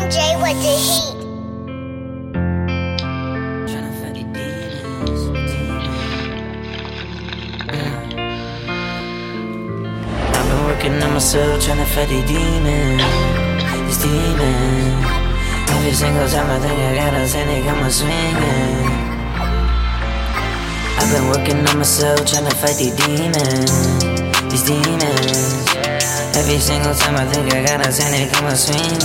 MJ with the heat. I've been working on myself, tryna fight the demons, these demons. Every single time I think I got a sin, they come swinging. I've been working on myself, trying to fight the demons, these demons. Every single time I think I got a they come a swinging,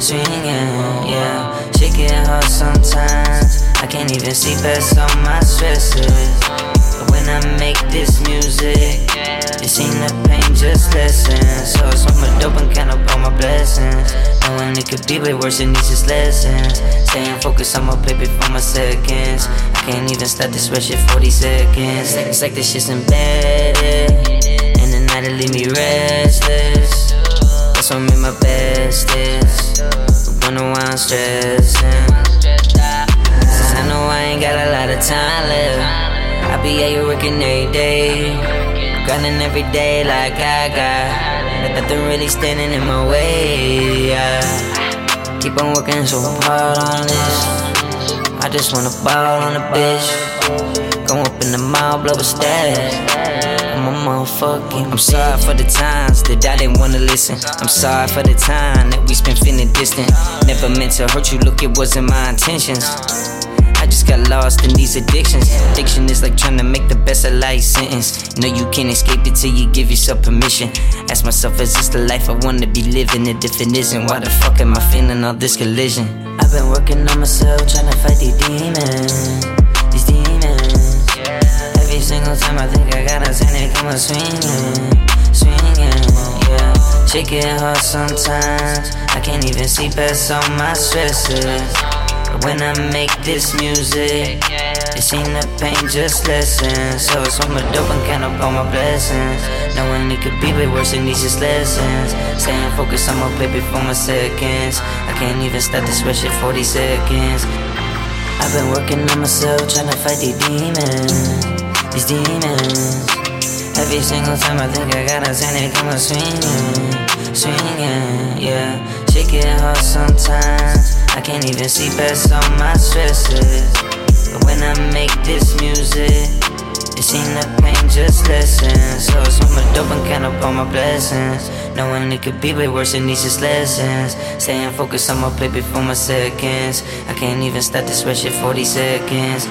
swinging, yeah. Shit get hard sometimes. I can't even see past all my stresses. But when I make this music, it seem the pain just lessens. So it's from a dope and count up all my blessings. Knowing it could be way worse than these just lessons. Staying focused, I'ma my seconds. I can't even stop this red shit 40 seconds. It's like this shit's embedded. It leave me restless. That's what made my bestest. Wonder why I'm stressing. Since I know I ain't got a lot of time left. I be out here working every day. Grinding every day like I got. Nothing really standing in my way. Yeah. Keep on working so hard on this. I just wanna ball on a bitch. Go up in the mall, blow a stash. I'm motherfucking. I'm sorry for the times that I didn't wanna listen. I'm sorry for the time that we spent feeling distant. Never meant to hurt you, look, it wasn't my intentions. I just got lost in these addictions. Addiction is like trying to make the best of life sentence. No, you can't escape it till you give yourself permission. Ask myself, is this the life I wanna be living? And if it isn't, why the fuck am I feeling all this collision? I've been working on myself, trying to fight. These demons. Every single time I think I got a they come a swinging, swinging, yeah. Shit get hard sometimes. I can't even see past all my stresses. But when I make this music, it seem the pain just lessens. So it's from a dope and count up all my blessings. Knowing it could be way worse than these just lessons. Staying focused, I'ma play before my seconds. I can't even start this rush at 40 seconds. I've been working on myself, trying to fight these demons, these demons. Every single time I think I got a they come a swinging, swinging, yeah. Shit get hard sometimes. I can't even see past all my stresses. But when I make this music, it seems the pain just lessens. So it's from a dope and count up all my blessings. Knowing it could be way worse than these just lessons. Staying focused, I'ma play before my seconds. I can't even start this rush at 40 seconds.